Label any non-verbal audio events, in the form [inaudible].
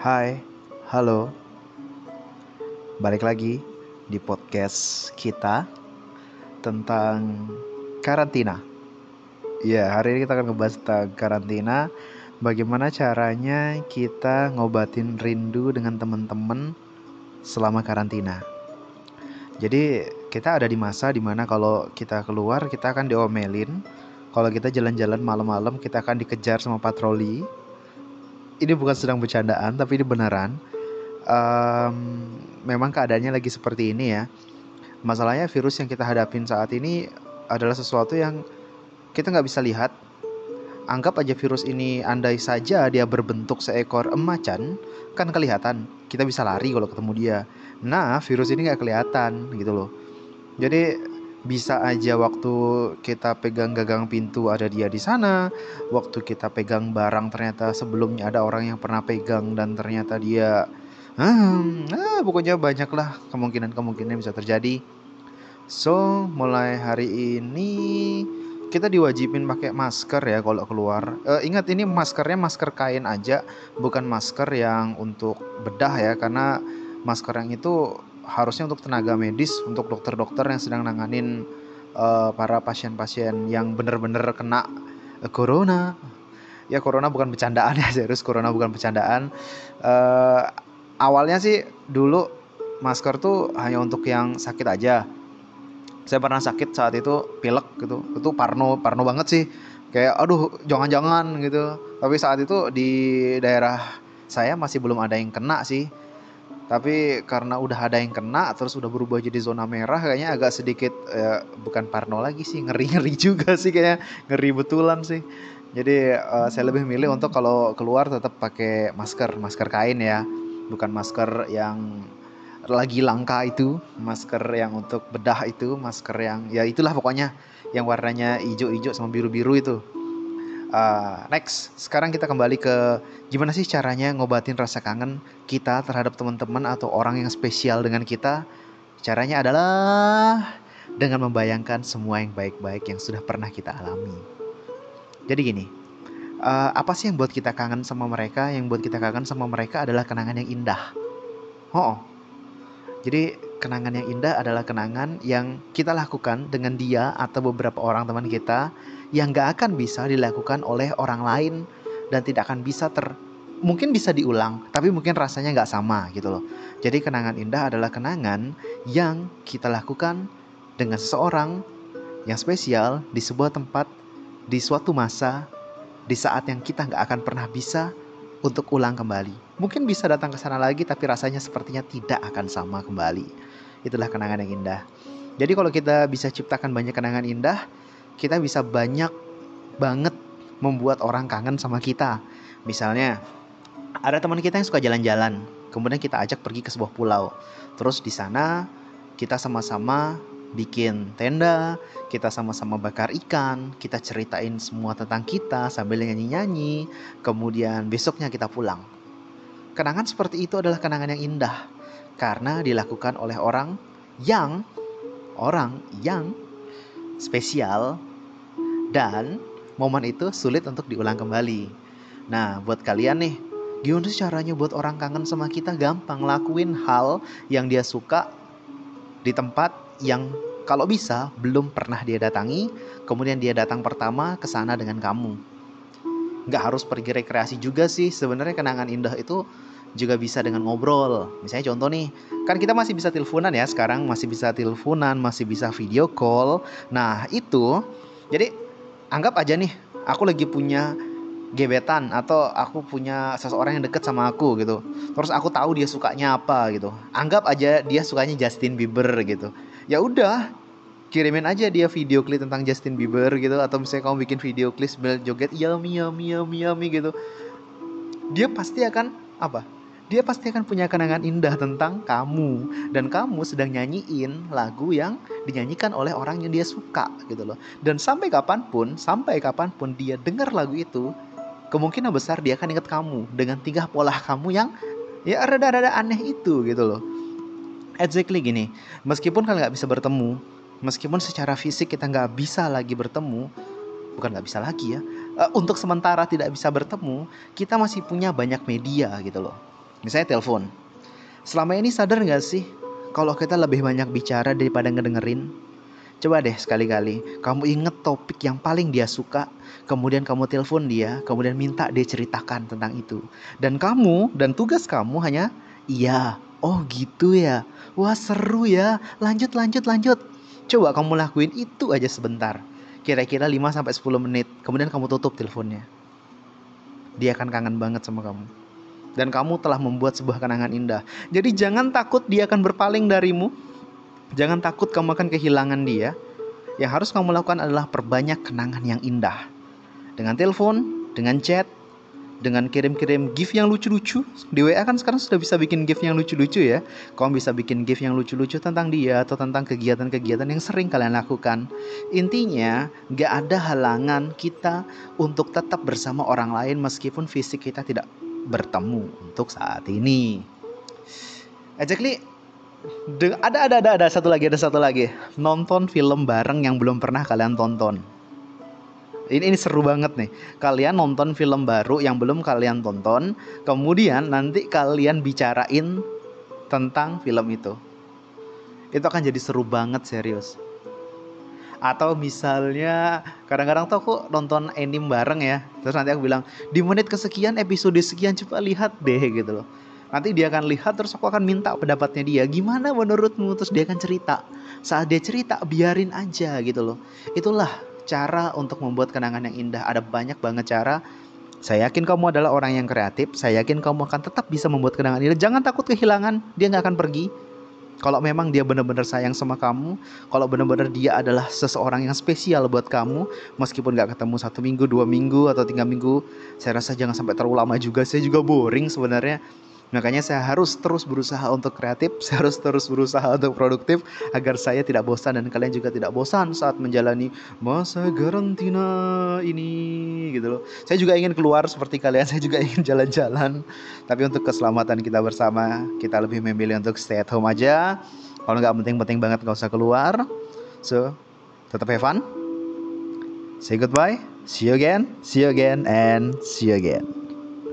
Hai, halo. Balik lagi di podcast kita tentang karantina. Ya, hari ini kita akan ngebahas tentang karantina. Bagaimana caranya kita ngobatin rindu dengan teman-teman selama karantina. Jadi kita ada di masa di mana kalau kita keluar kita akan diomelin. Kalau kita jalan-jalan malam-malam kita akan dikejar sama patroli. Ini bukan sedang bercandaan tapi ini beneran. Um, memang keadaannya lagi seperti ini ya. Masalahnya virus yang kita hadapin saat ini adalah sesuatu yang kita nggak bisa lihat. Anggap aja virus ini andai saja dia berbentuk seekor emacan, kan kelihatan. Kita bisa lari kalau ketemu dia. Nah, virus ini nggak kelihatan gitu loh. Jadi bisa aja waktu kita pegang gagang pintu ada dia di sana, waktu kita pegang barang ternyata sebelumnya ada orang yang pernah pegang dan ternyata dia hmm, ah, pokoknya banyaklah kemungkinan-kemungkinan bisa terjadi. So, mulai hari ini kita diwajibin pakai masker ya kalau keluar. Uh, ingat ini maskernya masker kain aja, bukan masker yang untuk bedah ya karena masker yang itu harusnya untuk tenaga medis, untuk dokter-dokter yang sedang nanganin uh, para pasien-pasien yang benar-benar kena uh, corona. Ya corona bukan bercandaan ya [laughs] serius corona bukan bercandaan. Uh, awalnya sih dulu masker tuh hanya untuk yang sakit aja. Saya pernah sakit saat itu pilek gitu. Itu parno parno banget sih. Kayak aduh jangan-jangan gitu. Tapi saat itu di daerah saya masih belum ada yang kena sih tapi karena udah ada yang kena terus udah berubah jadi zona merah kayaknya agak sedikit ya, bukan parno lagi sih ngeri ngeri [laughs] juga sih kayaknya ngeri betulan sih. Jadi uh, saya lebih milih untuk kalau keluar tetap pakai masker masker kain ya. Bukan masker yang lagi langka itu masker yang untuk bedah itu masker yang ya itulah pokoknya yang warnanya hijau-hijau sama biru-biru itu Uh, next, sekarang kita kembali ke gimana sih caranya ngobatin rasa kangen kita terhadap teman-teman atau orang yang spesial dengan kita. Caranya adalah dengan membayangkan semua yang baik-baik yang sudah pernah kita alami. Jadi gini, uh, apa sih yang buat kita kangen sama mereka? Yang buat kita kangen sama mereka adalah kenangan yang indah. Oh, jadi kenangan yang indah adalah kenangan yang kita lakukan dengan dia atau beberapa orang teman kita yang gak akan bisa dilakukan oleh orang lain dan tidak akan bisa ter mungkin bisa diulang tapi mungkin rasanya nggak sama gitu loh. Jadi kenangan indah adalah kenangan yang kita lakukan dengan seseorang yang spesial di sebuah tempat di suatu masa di saat yang kita nggak akan pernah bisa untuk ulang kembali mungkin bisa datang ke sana lagi tapi rasanya sepertinya tidak akan sama kembali itulah kenangan yang indah jadi kalau kita bisa ciptakan banyak kenangan indah kita bisa banyak banget membuat orang kangen sama kita. Misalnya, ada teman kita yang suka jalan-jalan, kemudian kita ajak pergi ke sebuah pulau. Terus di sana kita sama-sama bikin tenda, kita sama-sama bakar ikan, kita ceritain semua tentang kita sambil nyanyi-nyanyi, kemudian besoknya kita pulang. Kenangan seperti itu adalah kenangan yang indah karena dilakukan oleh orang yang orang yang spesial dan momen itu sulit untuk diulang kembali. Nah, buat kalian nih, gimana sih caranya buat orang kangen sama kita? Gampang, lakuin hal yang dia suka di tempat yang kalau bisa belum pernah dia datangi, kemudian dia datang pertama ke sana dengan kamu. Nggak harus pergi rekreasi juga sih, sebenarnya kenangan indah itu juga bisa dengan ngobrol. Misalnya contoh nih, kan kita masih bisa teleponan ya sekarang, masih bisa teleponan, masih bisa video call. Nah, itu jadi anggap aja nih aku lagi punya gebetan atau aku punya seseorang yang deket sama aku gitu. Terus aku tahu dia sukanya apa gitu. Anggap aja dia sukanya Justin Bieber gitu. Ya udah kirimin aja dia video klip tentang Justin Bieber gitu atau misalnya kamu bikin video klip sambil joget yummy yummy yummy yummy gitu. Dia pasti akan apa? Dia pasti akan punya kenangan indah tentang kamu. Dan kamu sedang nyanyiin lagu yang dinyanyikan oleh orang yang dia suka gitu loh. Dan sampai kapan pun sampai kapan pun dia dengar lagu itu kemungkinan besar dia akan ingat kamu dengan tingkah pola kamu yang ya rada-rada aneh itu gitu loh. Exactly gini meskipun kalian nggak bisa bertemu meskipun secara fisik kita nggak bisa lagi bertemu bukan nggak bisa lagi ya uh, untuk sementara tidak bisa bertemu kita masih punya banyak media gitu loh Misalnya telepon. Selama ini sadar nggak sih kalau kita lebih banyak bicara daripada ngedengerin? Coba deh sekali-kali kamu inget topik yang paling dia suka, kemudian kamu telepon dia, kemudian minta dia ceritakan tentang itu. Dan kamu dan tugas kamu hanya iya, oh gitu ya. Wah seru ya. Lanjut lanjut lanjut. Coba kamu lakuin itu aja sebentar. Kira-kira 5 sampai 10 menit, kemudian kamu tutup teleponnya. Dia akan kangen banget sama kamu dan kamu telah membuat sebuah kenangan indah. Jadi jangan takut dia akan berpaling darimu, Jangan takut kamu akan kehilangan dia. Yang harus kamu lakukan adalah perbanyak kenangan yang indah. Dengan telepon, dengan chat, dengan kirim-kirim gift yang lucu-lucu. Di WA kan sekarang sudah bisa bikin gift yang lucu-lucu ya. Kamu bisa bikin gift yang lucu-lucu tentang dia atau tentang kegiatan-kegiatan yang sering kalian lakukan. Intinya, gak ada halangan kita untuk tetap bersama orang lain meskipun fisik kita tidak bertemu untuk saat ini. Exactly, De ada ada ada ada satu lagi ada satu lagi nonton film bareng yang belum pernah kalian tonton ini ini seru banget nih kalian nonton film baru yang belum kalian tonton kemudian nanti kalian bicarain tentang film itu itu akan jadi seru banget serius atau misalnya kadang-kadang tuh aku nonton anime bareng ya terus nanti aku bilang di menit kesekian episode sekian coba lihat deh gitu loh Nanti dia akan lihat terus aku akan minta pendapatnya dia. Gimana menurutmu? Terus dia akan cerita. Saat dia cerita biarin aja gitu loh. Itulah cara untuk membuat kenangan yang indah. Ada banyak banget cara. Saya yakin kamu adalah orang yang kreatif. Saya yakin kamu akan tetap bisa membuat kenangan indah. Jangan takut kehilangan. Dia nggak akan pergi. Kalau memang dia benar-benar sayang sama kamu, kalau benar-benar dia adalah seseorang yang spesial buat kamu, meskipun gak ketemu satu minggu, dua minggu, atau tiga minggu, saya rasa jangan sampai terlalu lama juga. Saya juga boring sebenarnya. Makanya saya harus terus berusaha untuk kreatif, [laughs] saya harus terus berusaha untuk produktif agar saya tidak bosan dan kalian juga tidak bosan saat menjalani masa karantina ini gitu loh. Saya juga ingin keluar seperti kalian, [laughs] saya juga ingin jalan-jalan. Tapi untuk keselamatan kita bersama, kita lebih memilih untuk stay at home aja. Kalau nggak penting-penting banget nggak usah keluar. So, tetap have fun. Say goodbye. See you again. See you again and see you again.